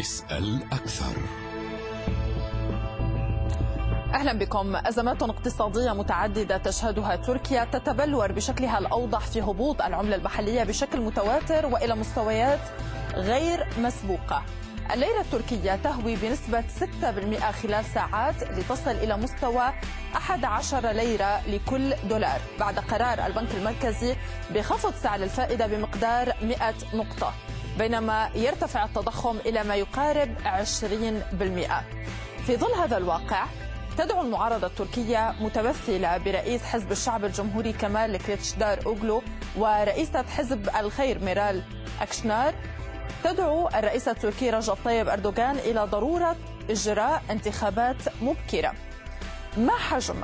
اسأل أكثر. أهلا بكم. أزمات اقتصادية متعددة تشهدها تركيا تتبلور بشكلها الأوضح في هبوط العملة المحلية بشكل متواتر وإلى مستويات غير مسبوقة. الليرة التركية تهوي بنسبة 6% خلال ساعات لتصل إلى مستوى 11 ليرة لكل دولار بعد قرار البنك المركزي بخفض سعر الفائدة بمقدار 100 نقطة. بينما يرتفع التضخم إلى ما يقارب 20% في ظل هذا الواقع تدعو المعارضة التركية متمثلة برئيس حزب الشعب الجمهوري كمال كليتشدار أوغلو ورئيسة حزب الخير ميرال أكشنار. تدعو الرئيس التركي رجب طيب أردوغان إلى ضرورة إجراء انتخابات مبكرة. ما حجم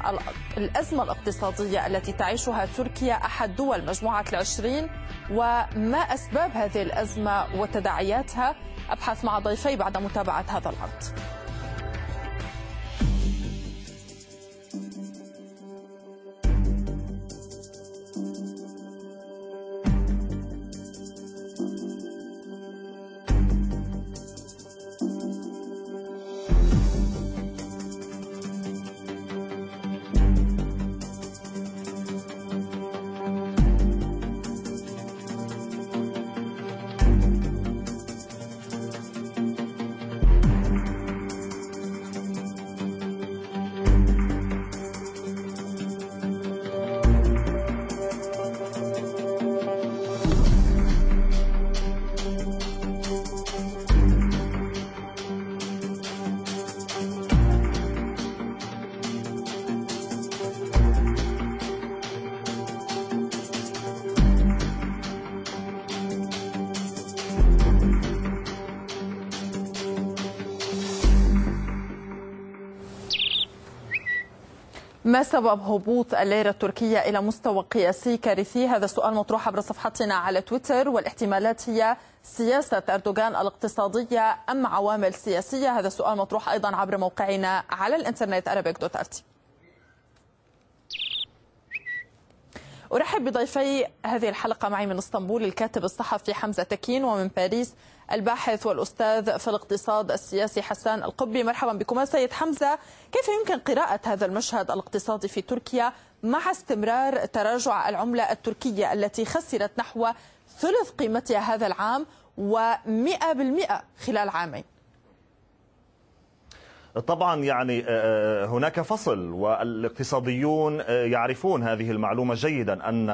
الأزمة الاقتصادية التي تعيشها تركيا أحد دول مجموعة العشرين؟ وما أسباب هذه الأزمة وتداعياتها؟ أبحث مع ضيفي بعد متابعة هذا العرض. ما سبب هبوط الليرة التركية إلى مستوى قياسي كارثي؟ هذا السؤال مطروح عبر صفحتنا على تويتر والاحتمالات هي سياسة أردوغان الاقتصادية أم عوامل سياسية؟ هذا السؤال مطروح أيضا عبر موقعنا على الإنترنت arabic.rt أرحب بضيفي هذه الحلقة معي من إسطنبول الكاتب الصحفي حمزة تكين ومن باريس الباحث والأستاذ في الاقتصاد السياسي حسان القبي مرحبا بكم. سيد حمزة كيف يمكن قراءة هذا المشهد الاقتصادي في تركيا مع استمرار تراجع العملة التركية التي خسرت نحو ثلث قيمتها هذا العام ومئة بالمئة خلال عامين؟ طبعا يعني هناك فصل والاقتصاديون يعرفون هذه المعلومة جيدا أن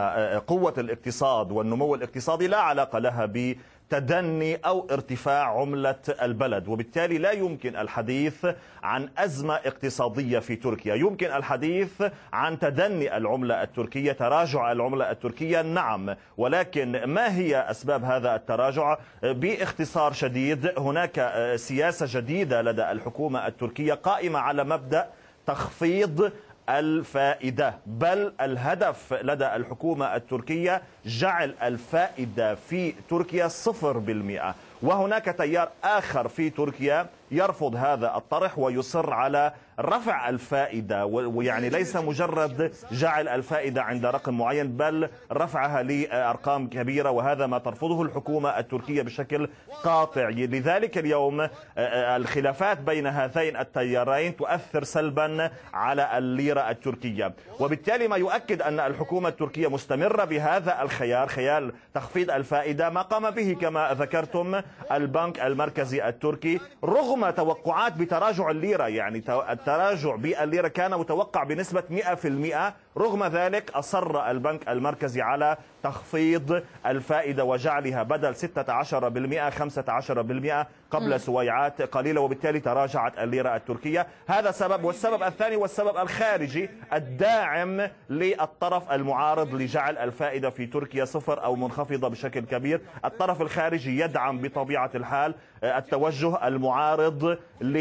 قوة الاقتصاد والنمو الاقتصادي لا علاقة لها ب تدني أو ارتفاع عملة البلد. وبالتالي لا يمكن الحديث عن أزمة اقتصادية في تركيا. يمكن الحديث عن تدني العملة التركية تراجع العملة التركية نعم. ولكن ما هي أسباب هذا التراجع؟ باختصار شديد هناك سياسة جديدة لدى الحكومة التركية قائمة على مبدأ تخفيض الفائدة بل الهدف لدى الحكومة التركية جعل الفائدة في تركيا صفر بالمئة. وهناك تيار آخر في تركيا يرفض هذا الطرح ويصر على رفع الفائدة ويعني ليس مجرد جعل الفائدة عند رقم معين بل رفعها لأرقام كبيرة وهذا ما ترفضه الحكومة التركية بشكل قاطع. لذلك اليوم الخلافات بين هذين التيارين تؤثر سلبا على الليرة التركية. وبالتالي ما يؤكد أن الحكومة التركية مستمرة بهذا الخيار خيال تخفيض الفائدة ما قام به كما ذكرتم البنك المركزي التركي رغم توقعات بتراجع الليرة. يعني التراجع بالليرة كان متوقع بنسبة 100% رغم ذلك أصر البنك المركزي على تخفيض الفائدة وجعلها بدل 16% 15% قبل سويعات قليلة وبالتالي تراجعت الليرة التركية. هذا سبب. والسبب الثاني والسبب الخارجي الداعم للطرف المعارض لجعل الفائدة في تركيا صفر أو منخفضة بشكل كبير. الطرف الخارجي يدعم بطبيعة الحال التوجه المعارض ل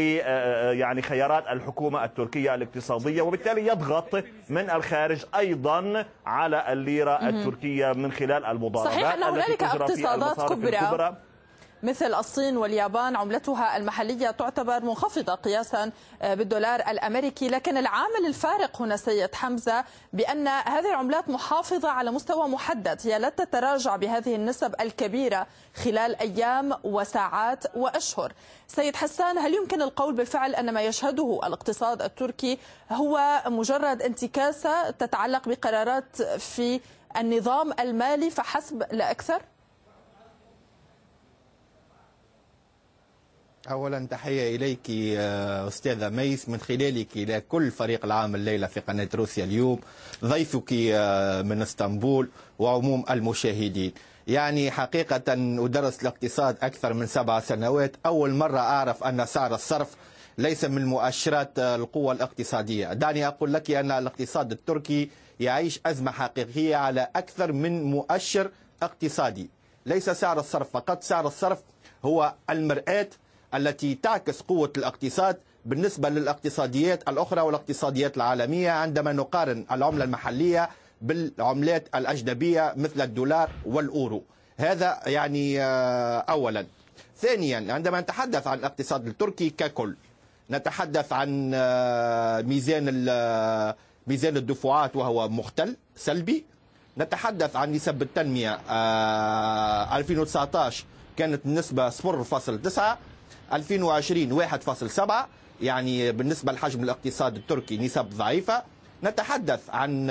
يعني خيارات الحكومة التركية الاقتصادية وبالتالي يضغط من الخارج أيضا على الليرة التركية من خلال المضاربات صحيح أن هنالك اقتصادات كبرى, كبرى مثل الصين واليابان عملتها المحلية تعتبر منخفضة قياسا بالدولار الأمريكي. لكن العامل الفارق هنا سيد حمزة بأن هذه العملات محافظة على مستوى محدد. هي لا تتراجع بهذه النسب الكبيرة خلال أيام وساعات وأشهر. سيد حسان هل يمكن القول بالفعل أن ما يشهده الاقتصاد التركي هو مجرد انتكاسة تتعلق بقرارات في النظام المالي فحسب لا أكثر؟ اولا تحية إليك أستاذة ميس. من خلالك إلى كل فريق العام الليلة في قناة روسيا اليوم ضيفك من إسطنبول وعموم المشاهدين. يعني حقيقة أدرس الاقتصاد أكثر من سبع سنوات. أول مرة أعرف أن سعر الصرف ليس من مؤشرات القوة الاقتصادية. دعني أقول لك أن الاقتصاد التركي يعيش أزمة حقيقية على أكثر من مؤشر اقتصادي. ليس سعر الصرف فقط سعر الصرف هو المرآة التي تعكس قوة الاقتصاد بالنسبة للاقتصاديات الأخرى والاقتصاديات العالمية عندما نقارن العملة المحلية بالعملات الأجنبية مثل الدولار والأورو. هذا يعني أولا. ثانيا عندما نتحدث عن الاقتصاد التركي ككل نتحدث عن ميزان ميزان الدفعات وهو مختل سلبي. نتحدث عن نسب التنمية 2019 كانت النسبة 0.9 2020 1.7 يعني بالنسبة لحجم الاقتصاد التركي نسب ضعيفة. نتحدث عن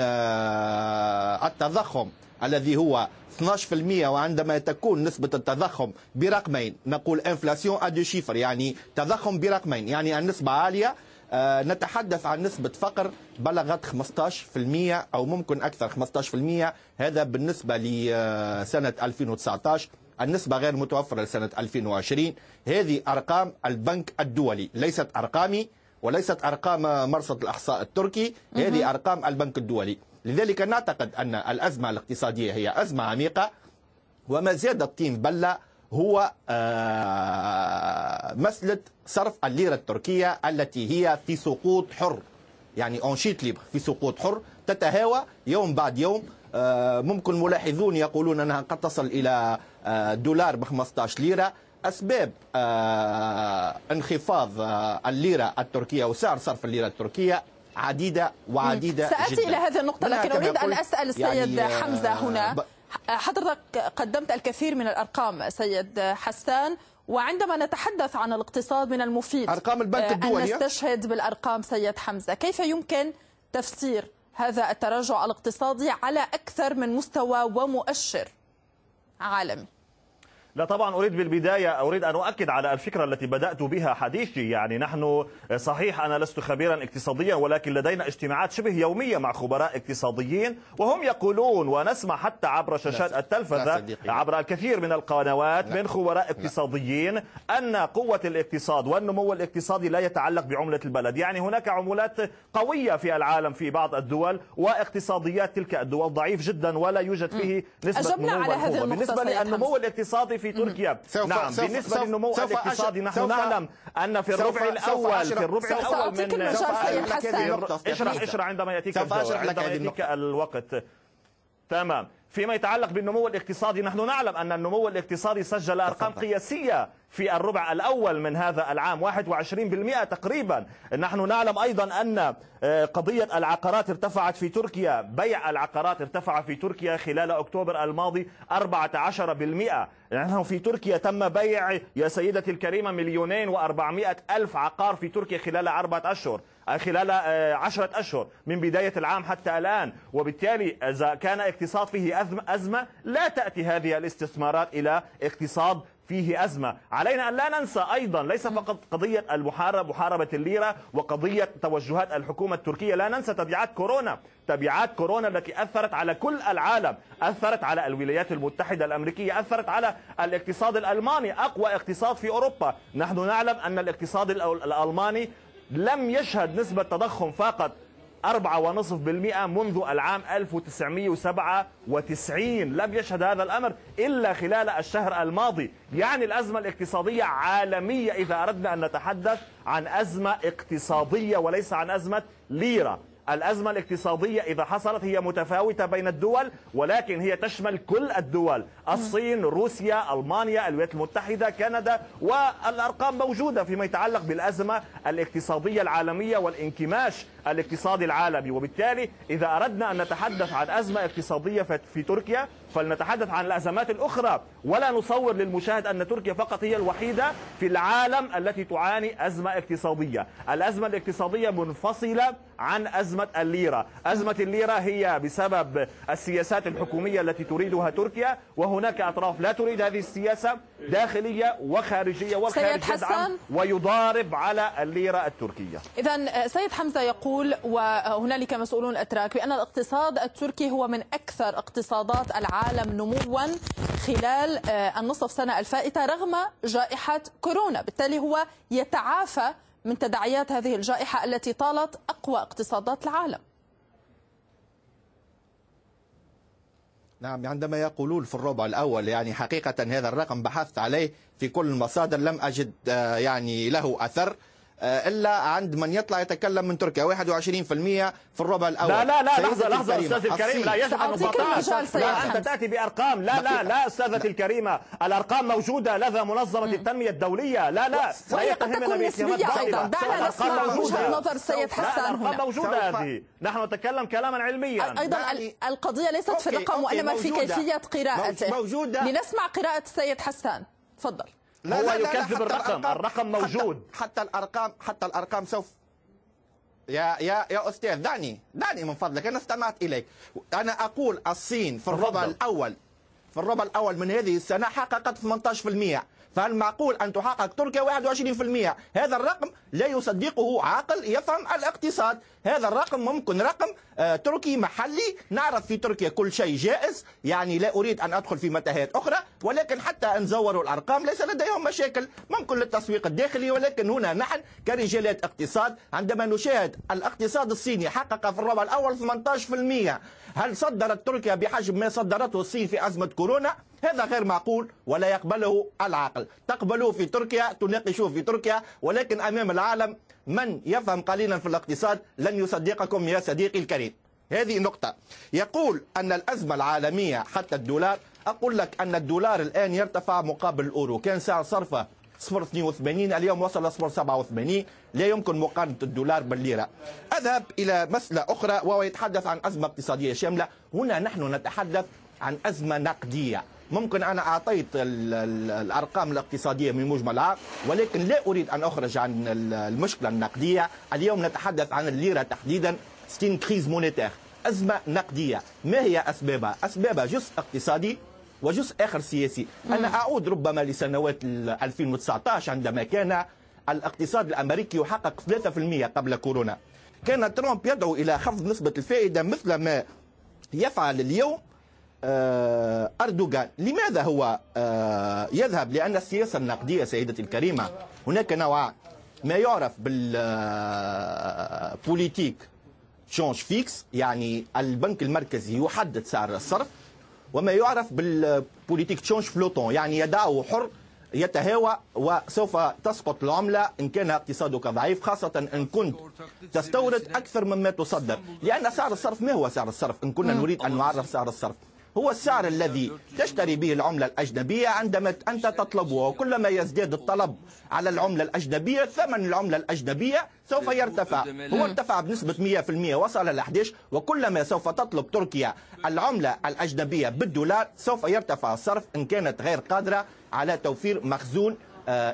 التضخم الذي هو 12% وعندما تكون نسبة التضخم برقمين نقول انفلاسيون ادو شيفر يعني تضخم برقمين يعني النسبة عالية. نتحدث عن نسبة فقر بلغت 15% أو ممكن أكثر 15% هذا بالنسبة لسنة 2019 النسبة غير متوفرة لسنة 2020 هذه أرقام البنك الدولي. ليست أرقامي وليست أرقام مرصد الأحصاء التركي. هذه أرقام البنك الدولي. لذلك نعتقد أن الأزمة الاقتصادية هي أزمة عميقة وما زاد الطين بلة هو مسألة صرف الليرة التركية التي هي في سقوط حر. يعني أونشيت ليبر في سقوط حر تتهاوى يوم بعد يوم. ممكن ملاحظون يقولون أنها قد تصل إلى دولار ب 15 ليرة. أسباب انخفاض الليرة التركية وسعر صرف الليرة التركية عديدة وعديدة سأتي جدا. إلى هذه النقطة لكن أريد أن أسأل السيد يعني حمزة هنا. حضرتك قدمت الكثير من الأرقام سيد حسان وعندما نتحدث عن الاقتصاد من المفيد أرقام البنك الدولي أن نستشهد بالأرقام سيد حمزة كيف يمكن تفسير هذا التراجع الاقتصادي على أكثر من مستوى ومؤشر؟ عالمي. لا طبعا أريد بالبداية أريد أن أؤكد على الفكرة التي بدأت بها حديثي. يعني نحن صحيح أنا لست خبيرا اقتصاديا ولكن لدينا اجتماعات شبه يومية مع خبراء اقتصاديين وهم يقولون ونسمع حتى عبر شاشات التلفزة عبر الكثير من القنوات من خبراء اقتصاديين أن قوة الاقتصاد والنمو الاقتصادي لا يتعلق بعملة البلد. يعني هناك عملات قوية في العالم في بعض الدول واقتصاديات تلك الدول ضعيف جدا ولا يوجد فيه نسبة نمو على النقطة بالنسبة للنمو. الاقتصادي في تركيا. سوف- نعم سوف- بالنسبة سوف- للنمو سوف الاقتصادي نحن نعلم أن في الربع أشرح- في الربع أعطيك من سوف اشرح. اشرح عندما الجواب. لك عندما النقطة. الوقت. تمام. فيما يتعلق بالنمو الاقتصادي نحن نعلم أن النمو الاقتصادي سجل أرقام. قياسية في الربع الأول من هذا العام 21% تقريبا. نحن نعلم أيضا أن آه، قضية العقارات ارتفعت في تركيا بيع العقارات ارتفع في تركيا خلال أكتوبر الماضي 14% نحن في تركيا تم بيع يا سيدتي الكريمة مليونين وأربعمائة ألف عقار في تركيا خلال أربعة أشهر آه، خلال آه، عشرة أشهر من بداية العام حتى الآن. وبالتالي إذا كان اقتصاد فيه أزمة, أزمة لا تأتي هذه الاستثمارات إلى اقتصاد فيه أزمة. علينا أن لا ننسى أيضا ليس فقط قضية المحارب محاربة الليرة وقضية توجهات الحكومة التركية. لا ننسى تبعات كورونا. تبعات كورونا التي أثرت على كل العالم. أثرت على الولايات المتحدة الأمريكية. أثرت على الاقتصاد الألماني. أقوى اقتصاد في أوروبا. نحن نعلم أن الاقتصاد الألماني لم يشهد نسبة تضخم فقط 4.5% منذ العام 1997 لم يشهد هذا الأمر إلا خلال الشهر الماضي. يعني الأزمة الاقتصادية عالمية إذا أردنا أن نتحدث عن أزمة اقتصادية وليس عن أزمة ليرة. الأزمة الاقتصادية إذا حصلت هي متفاوتة بين الدول ولكن هي تشمل كل الدول. الصين روسيا ألمانيا الولايات المتحدة كندا والأرقام موجودة فيما يتعلق بالأزمة الاقتصادية العالمية والانكماش الاقتصادي العالمي. وبالتالي إذا أردنا أن نتحدث عن أزمة اقتصادية في تركيا فلنتحدث عن الأزمات الأخرى. ولا نصور للمشاهد أن تركيا فقط هي الوحيدة في العالم التي تعاني أزمة اقتصادية. الأزمة الاقتصادية منفصلة عن أزمة الليرة. أزمة الليرة هي بسبب السياسات الحكومية التي تريدها تركيا وهناك أطراف لا تريد هذه السياسة داخلية وخارجية والخارج يدعم ويضارب على الليرة التركية. إذا سيد حمزة يقول وهنالك مسؤولون أتراك بأن الاقتصاد التركي هو من أكثر اقتصادات العالم. نموا خلال آه، النصف سنة الفائتة رغم جائحة كورونا. بالتالي هو يتعافى من تداعيات هذه الجائحة التي طالت أقوى اقتصادات العالم. نعم عندما يقولون في الربع الأول يعني حقيقة هذا الرقم بحثت عليه في كل المصادر لم أجد آه، يعني له أثر. إلا عند من يطلع يتكلم من تركيا. 21% في الربع الأول. لا لا لا لحظة لحظة أستاذ الكريم لا يجب ان لا أنت تأتي بأرقام. لا لا لا استاذتي الكريمة. الأرقام موجودة. لدى منظمة التنمية الدولية. لا لا. لا يتهمنا بإتهامات باطله دعنا نسمع وجهة نظر السيد حسان هنا. موجودة هذه نحن نتكلم كلاما علميا. أيضا القضية ليست في الرقم وإنما في كيفية قراءته. موجودة. لنسمع قراءة السيد حسان. تفضل. لا هو لا يكذب لا الرقم الرقم موجود. حتى, حتى الأرقام حتى الأرقام سوف يا يا يا أستاذ دعني دعني من فضلك أنا استمعت إليك. أنا أقول الصين في الربع الأول في الربع الأول من هذه السنة حققت 18% فهل معقول أن تحقق تركيا 21% هذا الرقم لا يصدقه عاقل يفهم الاقتصاد. هذا الرقم ممكن رقم آه تركي محلي. نعرف في تركيا كل شيء جائز. يعني لا أريد أن أدخل في متاهات أخرى ولكن حتى أن زوروا الأرقام ليس لديهم مشاكل. ممكن للتسويق الداخلي ولكن هنا نحن كرجالات اقتصاد عندما نشاهد الاقتصاد الصيني حقق في الربع الأول 18% هل صدرت تركيا بحجم ما صدرته الصين في أزمة كورونا هذا غير معقول ولا يقبله العقل تقبلوه في تركيا تناقشوه في تركيا ولكن أمام العالم من يفهم قليلا في الاقتصاد لن يصدقكم يا صديقي الكريم. هذه نقطة. يقول أن الأزمة العالمية حتى الدولار أقول لك أن الدولار الآن يرتفع مقابل الأورو. كان سعر صرفه 0.82 اليوم وصل 0.87 لا يمكن مقارنة الدولار بالليرة. أذهب إلى مسألة أخرى وهو يتحدث عن أزمة اقتصادية شاملة. هنا نحن نتحدث عن أزمة نقدية. ممكن أنا أعطيت الأرقام الاقتصادية من مجمل العام ولكن لا أريد أن أخرج عن المشكلة النقدية. اليوم نتحدث عن الليرة تحديدا c'est une crise monétaire أزمة نقدية. ما هي أسبابها؟ أسبابها جزء اقتصادي وجزء آخر سياسي. أنا أعود ربما لسنوات 2019 عندما كان الاقتصاد الأمريكي يحقق 3% قبل كورونا. كان ترامب يدعو إلى خفض نسبة الفائدة مثل ما يفعل اليوم. أردوغان. لماذا هو آه، يذهب لأن السياسة النقدية سيدتي الكريمة هناك نوع ما يعرف بال politique change fixe يعني البنك المركزي يحدد سعر الصرف وما يعرف بال politique change flottant يعني يدعه حر يتهاوى وسوف تسقط العملة إن كان اقتصادك ضعيف خاصة إن كنت تستورد أكثر مما تصدر. لأن سعر الصرف ما هو سعر الصرف؟ إن كنا نريد أن نعرف سعر الصرف. هو السعر الذي تشتري به العملة الأجنبية عندما أنت تطلبه وكلما يزداد الطلب على العملة الأجنبية ثمن العملة الأجنبية سوف يرتفع. هو ارتفع بنسبة 100% وصل ل 11 وكلما سوف تطلب تركيا العملة الأجنبية بالدولار سوف يرتفع الصرف إن كانت غير قادرة على توفير مخزون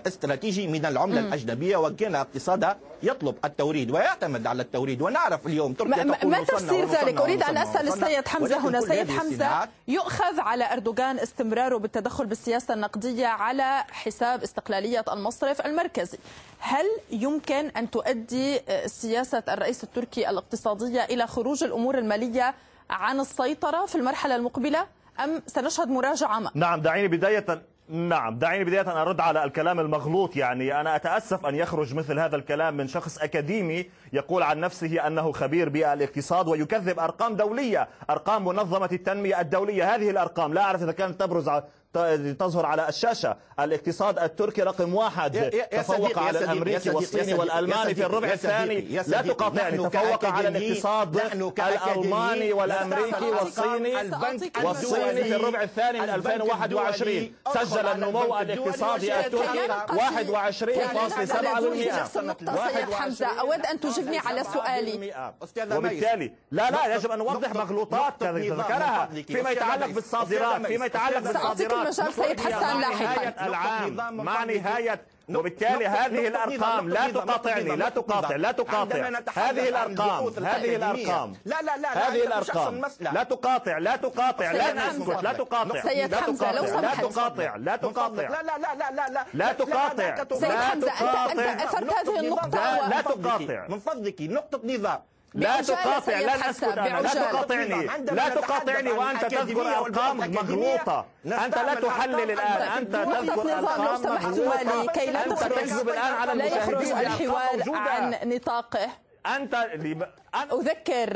استراتيجي من العملة م. الأجنبية وكان اقتصادها يطلب التوريد ويعتمد على التوريد. ونعرف اليوم تركيا ما, ما تفسير ذلك؟ أريد أن أسأل السيد حمزة هنا. سيد حمزة يؤخذ على أردوغان استمراره بالتدخل بالسياسة النقدية على حساب استقلالية المصرف المركزي. هل يمكن أن تؤدي آه، سياسة الرئيس التركي الاقتصادية إلى خروج الأمور المالية عن السيطرة في المرحلة المقبلة؟ أم سنشهد مراجعة ما؟ نعم دعيني بداية نعم دعيني بداية أن أرد على الكلام المغلوط. يعني أنا أتأسف أن يخرج مثل هذا الكلام من شخص أكاديمي يقول عن نفسه أنه خبير بالاقتصاد ويكذب أرقام دولية أرقام منظمة التنمية الدولية. هذه الأرقام لا أعرف إذا كانت تبرز تظهر على الشاشة. الاقتصاد التركي رقم واحد تفوق على الأمريكي والصيني والألماني في الربع الثاني. لا تقاطعني تفوق على الاقتصاد الألماني والأمريكي والصيني. والصيني في الربع الثاني من 2021 سجل النمو الاقتصادي التركي 21.7% حمزة أود أن تجبني على سؤالي. وبالتالي لا لا يجب أن نوضح مغلوطات ذكرها فيما يتعلق بالصادرات فيما يتعلق بالصادرات المجال سيد حسان لاحقا العام مع نهاية وبالتالي هذه الارقام لا تقاطعني لا تقاطع لا تقاطع هذه الارقام هذه الارقام لا لا لا هذه الارقام لا تقاطع لا تقاطع لا تسكت لا تقاطع سيد حمزه لو لا تقاطع لا تقاطع لا لا لا لا لا لا لا تقاطع سيد حمزه انت انت اثرت هذه النقطه لا تقاطع من فضلك نقطه نظام لا تقاطع لن اسكت أنا لا تقاطعني. لا تقاطعني وأنت تذكر أرقام مغلوطه أنت لا تحلل الآن أنت تذكر أرقام مغلوطه كي لا تكذب الآن على لا يخرج الحوار عن نطاقه. أنت أذكر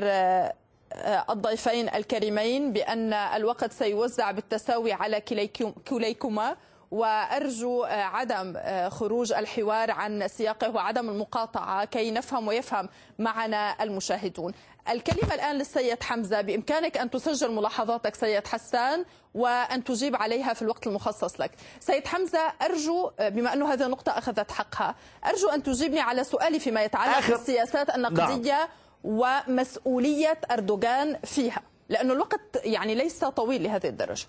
الضيفين الكريمين بأن الوقت سيوزع بالتساوي على كليكما. وأرجو عدم خروج الحوار عن سياقه وعدم المقاطعة كي نفهم ويفهم معنا المشاهدون. الكلمة الآن للسيد حمزة بإمكانك أن تسجل ملاحظاتك سيد حسان وأن تجيب عليها في الوقت المخصص لك. سيد حمزة أرجو بما انه هذه النقطة أخذت حقها، أرجو أن تجيبني على سؤالي فيما يتعلق بالسياسات النقدية نعم. ومسؤولية أردوغان فيها، لأنه الوقت يعني ليس طويل لهذه الدرجة.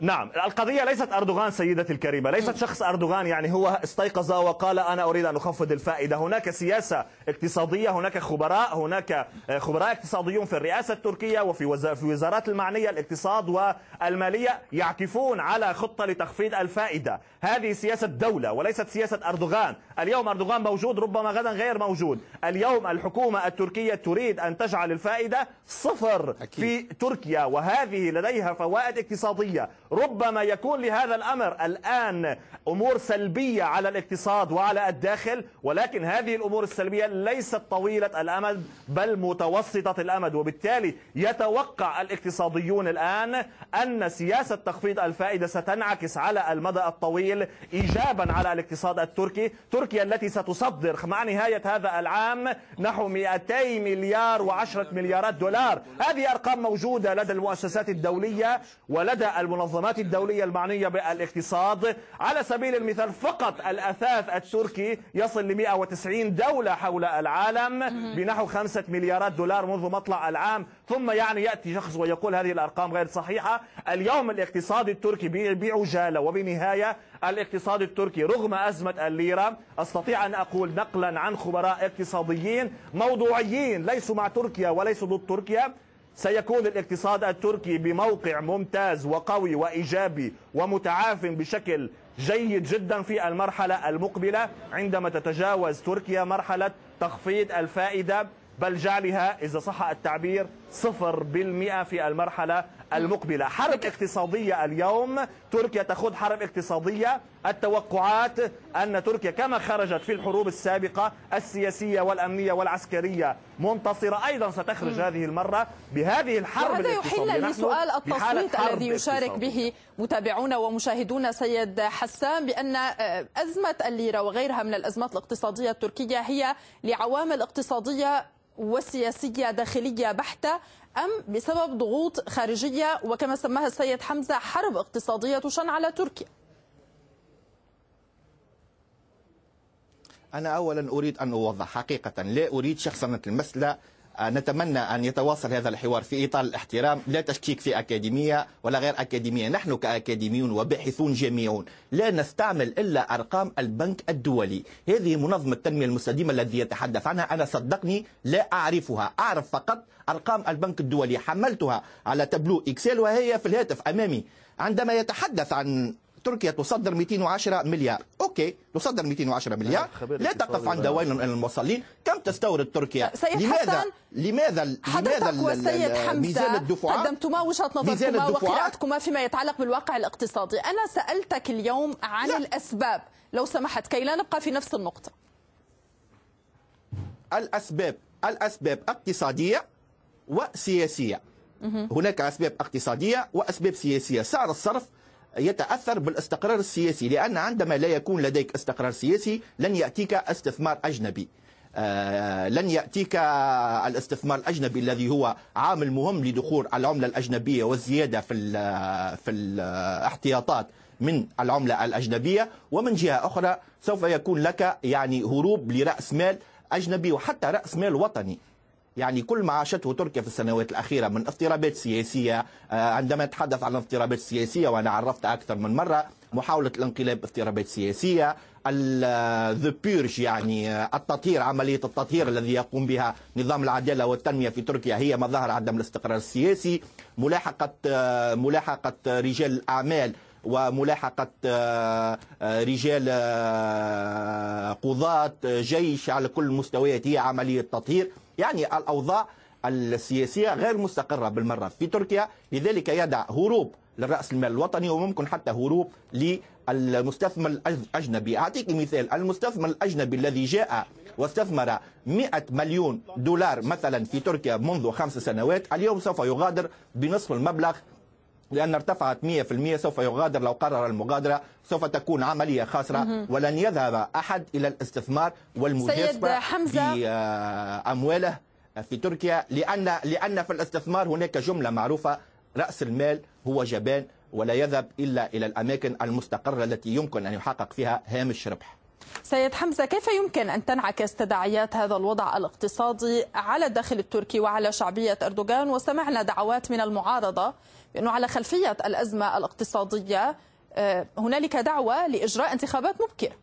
نعم القضية ليست أردوغان سيدتي الكريمة. ليست شخص أردوغان يعني هو استيقظ وقال أنا أريد أن أخفض الفائدة. هناك سياسة اقتصادية هناك خبراء هناك خبراء اقتصاديون في الرئاسة التركية وفي في وزارات المعنية الاقتصاد والمالية يعكفون على خطة لتخفيض الفائدة. هذه سياسة دولة وليست سياسة أردوغان. اليوم أردوغان موجود ربما غدا غير موجود. اليوم الحكومة التركية تريد أن تجعل الفائدة صفر أكيد. في تركيا وهذه لديها فوائد اقتصادية. ربما يكون لهذا الأمر الآن أمور سلبية على الاقتصاد وعلى الداخل ولكن هذه الأمور السلبية ليست طويلة الأمد بل متوسطة الأمد. وبالتالي يتوقع الاقتصاديون الآن أن سياسة تخفيض الفائدة ستنعكس على المدى الطويل إيجابا على الاقتصاد التركي. تركيا التي ستصدر مع نهاية هذا العام نحو 200 مليار وعشرة مليارات دولار. هذه أرقام موجودة لدى المؤسسات الدولية ولدى المنظمات الدولية المعنية بالاقتصاد. على سبيل المثال فقط الأثاث التركي يصل ل 190 دولة حول العالم بنحو خمسة مليارات دولار منذ مطلع العام. ثم يعني يأتي شخص ويقول هذه الأرقام غير صحيحة. اليوم الاقتصاد التركي بعجالة وبنهاية الاقتصاد التركي رغم أزمة الليرة. أستطيع أن أقول نقلا عن خبراء اقتصاديين موضوعيين ليسوا مع تركيا وليسوا ضد تركيا. سيكون الاقتصاد التركي بموقع ممتاز وقوي وإيجابي ومتعاف بشكل جيد جدا في المرحلة المقبلة عندما تتجاوز تركيا مرحلة تخفيض الفائدة بل جعلها إذا صح التعبير صفر بالمئة في المرحلة المقبلة. حرب اقتصادية اليوم. تركيا تخوض حرب اقتصادية. التوقعات أن تركيا كما خرجت في الحروب السابقة السياسية والأمنية والعسكرية منتصرة. أيضا ستخرج هذه المرة بهذه الحرب وهذا يحل لسؤال التصويت الذي يشارك به متابعونا ومشاهدونا سيد حسان بأن آه، أزمة الليرة وغيرها من الأزمات الاقتصادية التركية هي لعوامل اقتصادية وسياسية داخلية بحتة. أم بسبب ضغوط خارجية وكما سماها السيد حمزة حرب اقتصادية تشن على تركيا؟ أنا أولا أريد أن أوضح حقيقة. لا أريد شخصنة المسألة نتمنى أن يتواصل هذا الحوار في إطار الاحترام لا تشكيك في أكاديمية ولا غير أكاديمية. نحن كأكاديميون وباحثون جميعون لا نستعمل إلا أرقام البنك الدولي. هذه منظمة التنمية المستدامة الذي يتحدث عنها. أنا صدقني لا أعرفها أعرف فقط أرقام البنك الدولي. حملتها على tableau Excel وهي في الهاتف أمامي. عندما يتحدث عن تركيا تصدر 210 مليار. OK تصدر 210 مليار. لا تقف عند وين الموصلين. كم تستورد تركيا؟ سيد لماذا؟ حسن لماذا؟ لماذا والسيد حمزة قدمتما وجهة نظركما وقراءتكما فيما يتعلق بالواقع الاقتصادي. أنا سألتك اليوم عن لا. الأسباب. لو سمحت كي لا نبقى في نفس النقطة. الأسباب الأسباب اقتصادية وسياسية. هناك أسباب اقتصادية وأسباب سياسية. سعر الصرف يتأثر بالاستقرار السياسي لأن عندما لا يكون لديك استقرار سياسي لن يأتيك استثمار أجنبي. آه، لن يأتيك الاستثمار الأجنبي الذي هو عامل مهم لدخول العملة الأجنبية والزيادة في في الاحتياطات من العملة الأجنبية. ومن جهة أخرى سوف يكون لك يعني هروب لرأس مال أجنبي وحتى رأس مال وطني. يعني كل ما عاشته تركيا في السنوات الأخيرة من اضطرابات سياسية آه، عندما نتحدث عن الاضطرابات السياسية وأنا عرفت أكثر من مرة محاولة الانقلاب اضطرابات سياسية ذا بيرج يعني آه، التطهير عملية التطهير الذي يقوم بها نظام العدالة والتنمية في تركيا هي مظاهر عدم الاستقرار السياسي ملاحقة آه، ملاحقة رجال الأعمال وملاحقة رجال قضاة جيش على كل المستويات هي عملية تطهير. يعني الأوضاع السياسية غير مستقرة بالمرة. في تركيا لذلك يدع هروب للرأس المال الوطني وممكن حتى هروب للمستثمر الأجنبي. أعطيك مثال. المستثمر الأجنبي الذي جاء واستثمر 100 مليون دولار مثلا في تركيا منذ خمس سنوات اليوم سوف يغادر بنصف المبلغ لأن ارتفعت 100% سوف يغادر لو قرر المغادرة سوف تكون عملية خاسرة ولن يذهب أحد إلى الاستثمار والمجاسبة في أمواله في تركيا لأن لأن في الاستثمار هناك جملة معروفة رأس المال هو جبان ولا يذهب إلا إلى الأماكن المستقرة التي يمكن أن يحقق فيها هامش ربح. سيد حمزة كيف يمكن أن تنعكس تداعيات هذا الوضع الاقتصادي على الداخل التركي وعلى شعبية أردوغان؟ وسمعنا دعوات من المعارضة بأنه على خلفية الأزمة الاقتصادية آه، هنالك دعوة لإجراء انتخابات مبكرة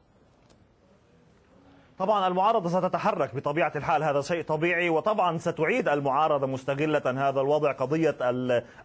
طبعا المعارضة ستتحرك بطبيعة الحال هذا شيء طبيعي وطبعا ستعيد المعارضة مستغلة هذا الوضع قضية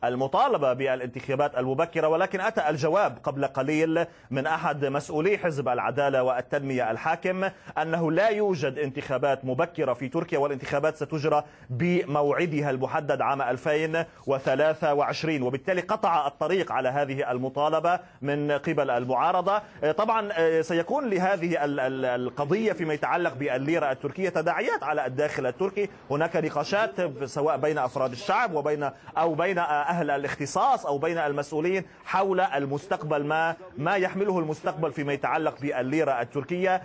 المطالبة بالانتخابات المبكرة. ولكن أتى الجواب قبل قليل من أحد مسؤولي حزب العدالة والتنمية الحاكم أنه لا يوجد انتخابات مبكرة في تركيا والانتخابات ستجرى بموعدها المحدد عام 2023 وبالتالي قطع الطريق على هذه المطالبة من قبل المعارضة. طبعا سيكون لهذه القضية فيما يتعلق بالليرة التركية. تداعيات على الداخل التركي. هناك نقاشات سواء بين أفراد الشعب وبين أو بين أهل الاختصاص أو بين المسؤولين حول المستقبل ما ما يحمله المستقبل فيما يتعلق بالليرة التركية.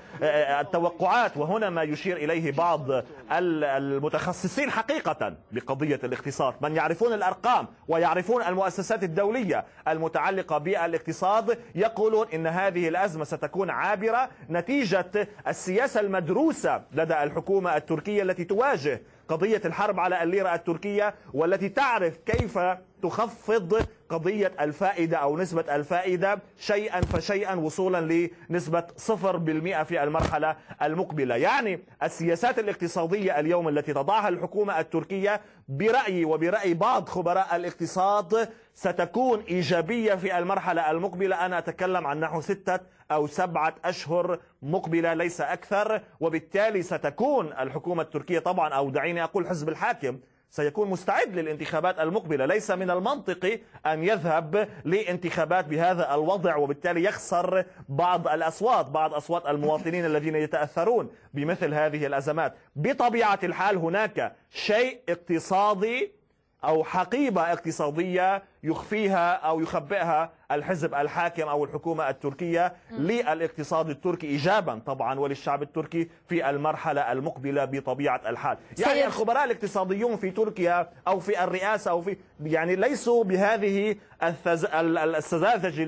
التوقعات وهنا ما يشير إليه بعض المتخصصين حقيقة بقضية الاقتصاد من يعرفون الأرقام ويعرفون المؤسسات الدولية المتعلقة بالاقتصاد يقولون إن هذه الأزمة ستكون عابرة نتيجة السياسة المدروسة لدى الحكومة التركية التي تواجه قضية الحرب على الليرة التركية والتي تعرف كيف تخفض قضية الفائدة أو نسبة الفائدة شيئا فشيئا وصولا لنسبة صفر بالمئة في المرحلة المقبلة. يعني السياسات الاقتصادية اليوم التي تضعها الحكومة التركية برأيي وبرأي بعض خبراء الاقتصاد ستكون إيجابية في المرحلة المقبلة. أنا أتكلم عن نحو ستة أو سبعة أشهر مقبلة ليس أكثر وبالتالي ستكون الحكومة التركية طبعا أو دعيني أقول حزب الحاكم سيكون مستعد للانتخابات المقبلة. ليس من المنطقي أن يذهب لانتخابات بهذا الوضع وبالتالي يخسر بعض الأصوات بعض أصوات المواطنين الذين يتأثرون بمثل هذه الأزمات. بطبيعة الحال هناك شيء اقتصادي أو حقيبة اقتصادية يخفيها أو يخبئها الحزب الحاكم أو الحكومة التركية للاقتصاد التركي إيجابا طبعا وللشعب التركي في المرحلة المقبلة بطبيعة الحال. يعني الخبراء الاقتصاديون في تركيا أو في الرئاسة أو في يعني ليسوا بهذه السذاذج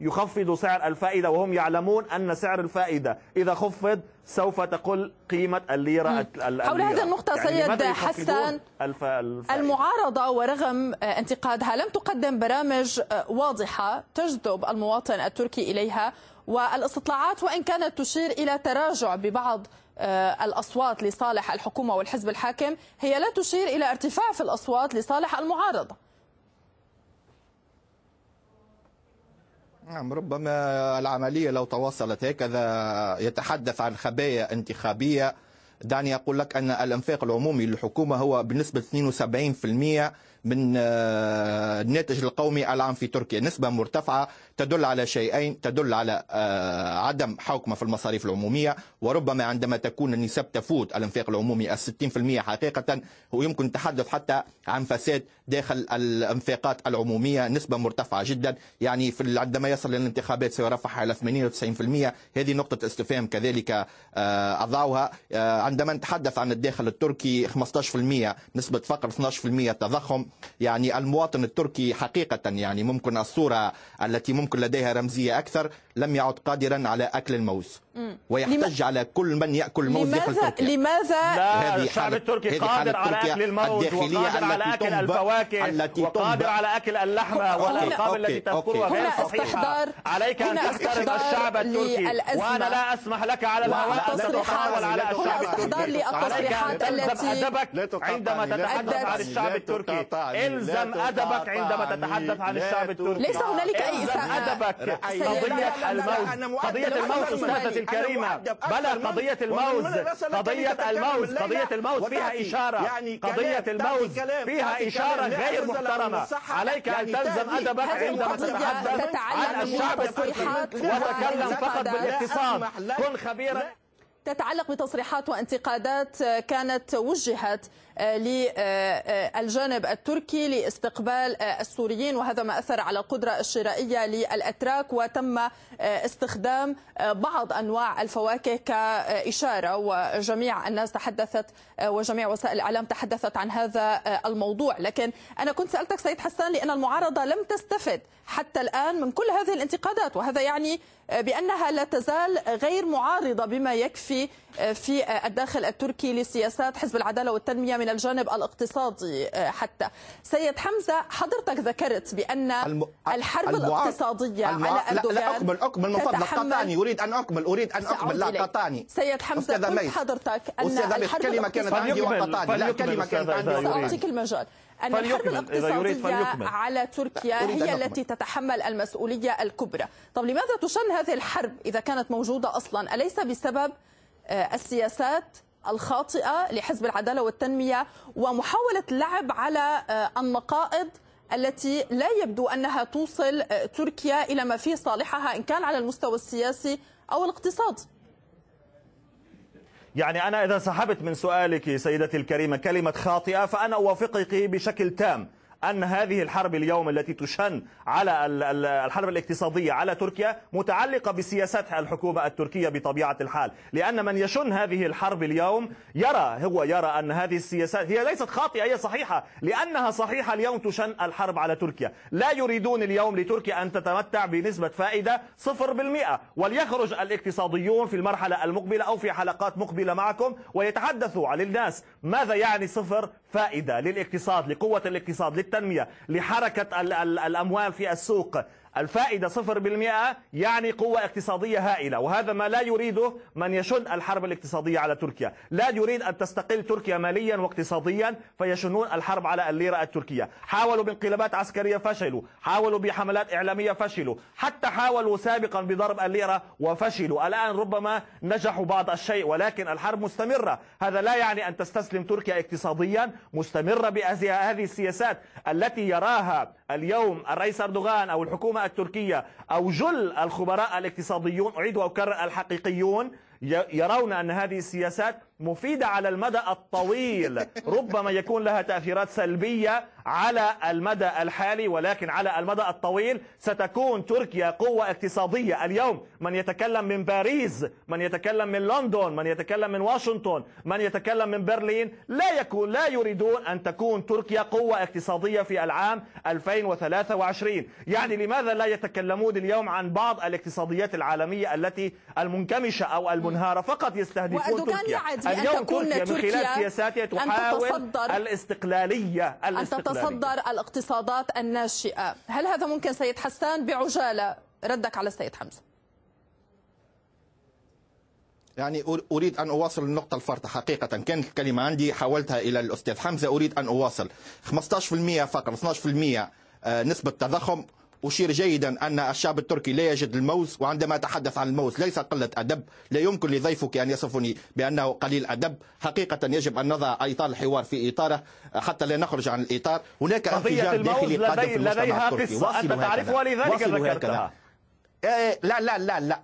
يخفض سعر الفائدة وهم يعلمون أن سعر الفائدة إذا خفض سوف تقل قيمة الليرة. حول هذه النقطة يعني سيد حسن الف... المعارضة ورغم انتقادها لم تقدم برامج واضحة تجذب المواطن التركي إليها والاستطلاعات وإن كانت تشير إلى تراجع ببعض آه، الأصوات لصالح الحكومة والحزب الحاكم هي لا تشير إلى ارتفاع في الأصوات لصالح المعارضة. نعم ربما العملية لو تواصلت هكذا يتحدث عن خبايا انتخابية. دعني أقول لك أن الإنفاق العمومي للحكومة هو بنسبة 72% من آه، الناتج القومي العام في تركيا. نسبة مرتفعة تدل على شيئين تدل على آه، عدم حوكمة في المصاريف العمومية وربما عندما تكون النسب تفوت الانفاق العمومي 60% حقيقة ويمكن التحدث حتى عن فساد داخل الانفاقات العمومية. نسبة مرتفعة جدا يعني في عندما يصل الانتخابات سيرفعها إلى 80 90% هذه نقطة استفهام كذلك آه، أضعها. عندما نتحدث عن الداخل التركي 15% نسبة فقر 12% تضخم. يعني المواطن التركي حقيقة يعني ممكن الصورة التي ممكن لديها رمزية أكثر. لم يعد قادرا على أكل الموز. ويحتج على كل من يأكل الموز داخل تركيا. لماذا لا الشعب التركي قادر على أكل الموز وقادر على أكل الفواكه التي وقادر على أكل اللحمة والألقاب التي تذكرها غير صحيحة عليك أن تحترم الشعب التركي. وأنا لا أسمح لك على الهواء أن تتطاول على الشعب التركي. عليك أن تلزم أدبك عندما تتحدث عن الشعب التركي. إلزم أدبك عندما تتحدث عن الشعب التركي. ليس هنالك أي إساءة أدبك. قضية الموت. قضية الموت أستاذتي الكريمة. بلى قضية الموز قضية الموز قضية الموز فيها إشارة. قضية الموز فيها إشارة غير محترمة. عليك أن تلزم أدبك عندما تتحدث عن الشعب التركي وتكلم فقط بالاقتصاد كن خبيرا. تتعلق بتصريحات وانتقادات كانت وجهت للجانب التركي لاستقبال السوريين وهذا ما أثر على القدرة الشرائية للأتراك وتم استخدام بعض أنواع الفواكه كإشارة وجميع الناس تحدثت وجميع وسائل الإعلام تحدثت عن هذا الموضوع. لكن أنا كنت سألتك سيد حسان لأن المعارضة لم تستفد حتى الآن من كل هذه الانتقادات وهذا يعني بأنها لا تزال غير معارضة بما يكفي في الداخل التركي لسياسات حزب العدالة والتنمية من الجانب الاقتصادي حتى. سيد حمزة حضرتك ذكرت بأن الم... الحرب المع... الاقتصادية المع... على أردوغان لا, لا أكمل أكمل من فضلك. قطعني أريد أن أكمل أريد أن أكمل لا قطعني. سيد حمزة قلت حضرتك أن الحرب كلمة كانت عندي وقطعني. لا كلمة كانت عندي سأعطيك المجال. أن الحرب الاقتصادية على تركيا هي التي تتحمل المسؤولية الكبرى. طب لماذا تشن هذه الحرب إذا كانت موجودة أصلا؟ أليس بسبب آه، السياسات الخاطئة لحزب العدالة والتنمية ومحاولة اللعب على آه، النقائض التي لا يبدو أنها توصل آه، تركيا إلى ما فيه صالحها إن كان على المستوى السياسي أو الاقتصادي يعني أنا إذا سحبت من سؤالك سيدتي الكريمة كلمة خاطئة فأنا أوافقك بشكل تام. أن هذه الحرب اليوم التي تشن على الحرب الاقتصادية على تركيا متعلقة بسياسات الحكومة التركية بطبيعة الحال. لأن من يشن هذه الحرب اليوم يرى هو يرى أن هذه السياسات هي ليست خاطئة هي صحيحة لأنها صحيحة اليوم تشن الحرب على تركيا. لا يريدون اليوم لتركيا أن تتمتع بنسبة فائدة 0% وليخرج الاقتصاديون في المرحلة المقبلة أو في حلقات مقبلة معكم ويتحدثوا عن الناس. ماذا يعني صفر فائدة للاقتصاد لقوة الاقتصاد للتنمية لحركة الأموال في السوق. الفائدة صفر بالمئة يعني قوة اقتصادية هائلة وهذا ما لا يريده من يشن الحرب الاقتصادية على تركيا. لا يريد أن تستقل تركيا ماليا واقتصاديا فيشنون الحرب على الليرة التركية. حاولوا بانقلابات عسكرية فشلوا حاولوا بحملات إعلامية فشلوا حتى حاولوا سابقا بضرب الليرة وفشلوا. الآن ربما نجحوا بعض الشيء ولكن الحرب مستمرة. هذا لا يعني أن تستسلم تركيا اقتصاديا مستمرة بهذه السياسات التي يراها اليوم الرئيس أردوغان أو الحكومة التركية أو جل الخبراء الاقتصاديون أعيد وأكرر الحقيقيون يرون أن هذه السياسات مفيدة على المدى الطويل. ربما يكون لها تأثيرات سلبية على المدى الحالي ولكن على المدى الطويل ستكون تركيا قوة اقتصادية. اليوم من يتكلم من باريس من يتكلم من لندن من يتكلم من واشنطن من يتكلم من برلين لا يكون لا يريدون أن تكون تركيا قوة اقتصادية في العام 2023 يعني لماذا لا يتكلمون اليوم عن بعض الاقتصاديات العالمية التي المنكمشة أو المنهارة فقط يستهدفون تركيا؟ اليوم تركيا من خلال سياساتها تحاول الاستقلالية, أن تتصدر الاقتصادات الناشئة. هل هذا ممكن سيد حسان؟ بعجالة. ردك على السيد حمزة. يعني أريد أن أواصل النقطة الفارطة حقيقة. كانت الكلمة عندي حولتها إلى الأستاذ حمزة. أريد أن أواصل. 15% فقط 12% نسبة تضخم. أشير جيدا أن الشعب التركي لا يجد الموز وعندما أتحدث عن الموز ليس قلة أدب لا يمكن لضيفك أن يصفني بأنه قليل أدب. حقيقة يجب أن نضع إطار الحوار في إطاره حتى لا نخرج عن الإطار. هناك انفجار داخلي قادم في المجتمع التركي. قصة أنت تعرفها لذلك ذكرتها. إيه، لا لا لا لا.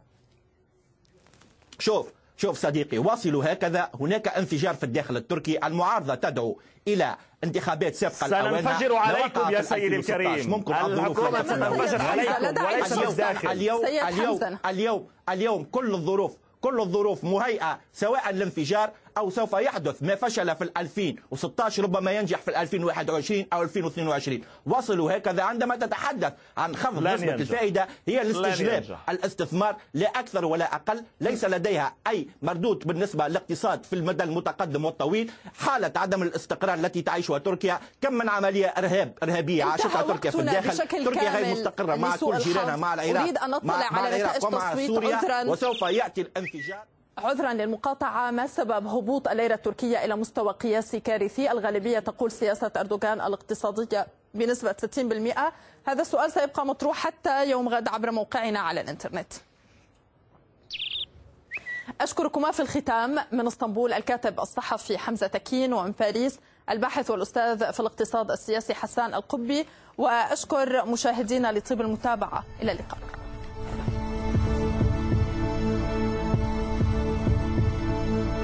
شوف شوف صديقي واصلوا هكذا. هناك انفجار في الداخل التركي. المعارضة تدعو إلى انتخابات سابقة سننفجر عليكم يا سيدي الكريم. ممكن الحكومة ستنفجر عليكم وليس الداخل اليوم اليوم اليوم اليوم كل الظروف كل الظروف مهيئة سواء للانفجار أو سوف يحدث ما فشل في 2016 ربما ينجح في 2021 أو 2022 وصلوا هكذا عندما تتحدث عن خفض نسبة ينجح. الفائدة هي الاستجلاب الاستثمار لا أكثر ولا أقل ليس لديها أي مردود بالنسبة للاقتصاد في المدى المتقدم والطويل. حالة عدم الاستقرار التي تعيشها تركيا كم من عملية إرهاب إرهابية عاشتها تركيا في الداخل. تركيا غير مستقرة مع كل جيرانها مع العراق أريد أن أطلع مع, على العراق ومع سوريا وسوف يأتي الانفجار. عذرا للمقاطعة ما سبب هبوط الليرة التركية إلى مستوى قياسي كارثي؟ الغالبية تقول سياسة أردوغان الاقتصادية بنسبة 60% هذا السؤال سيبقى مطروح حتى يوم غد عبر موقعنا على الإنترنت. أشكركما في الختام. من إسطنبول الكاتب الصحفي حمزة تكين ومن باريس الباحث والأستاذ في الاقتصاد السياسي حسان القبي. وأشكر مشاهدينا لطيب المتابعة. إلى اللقاء.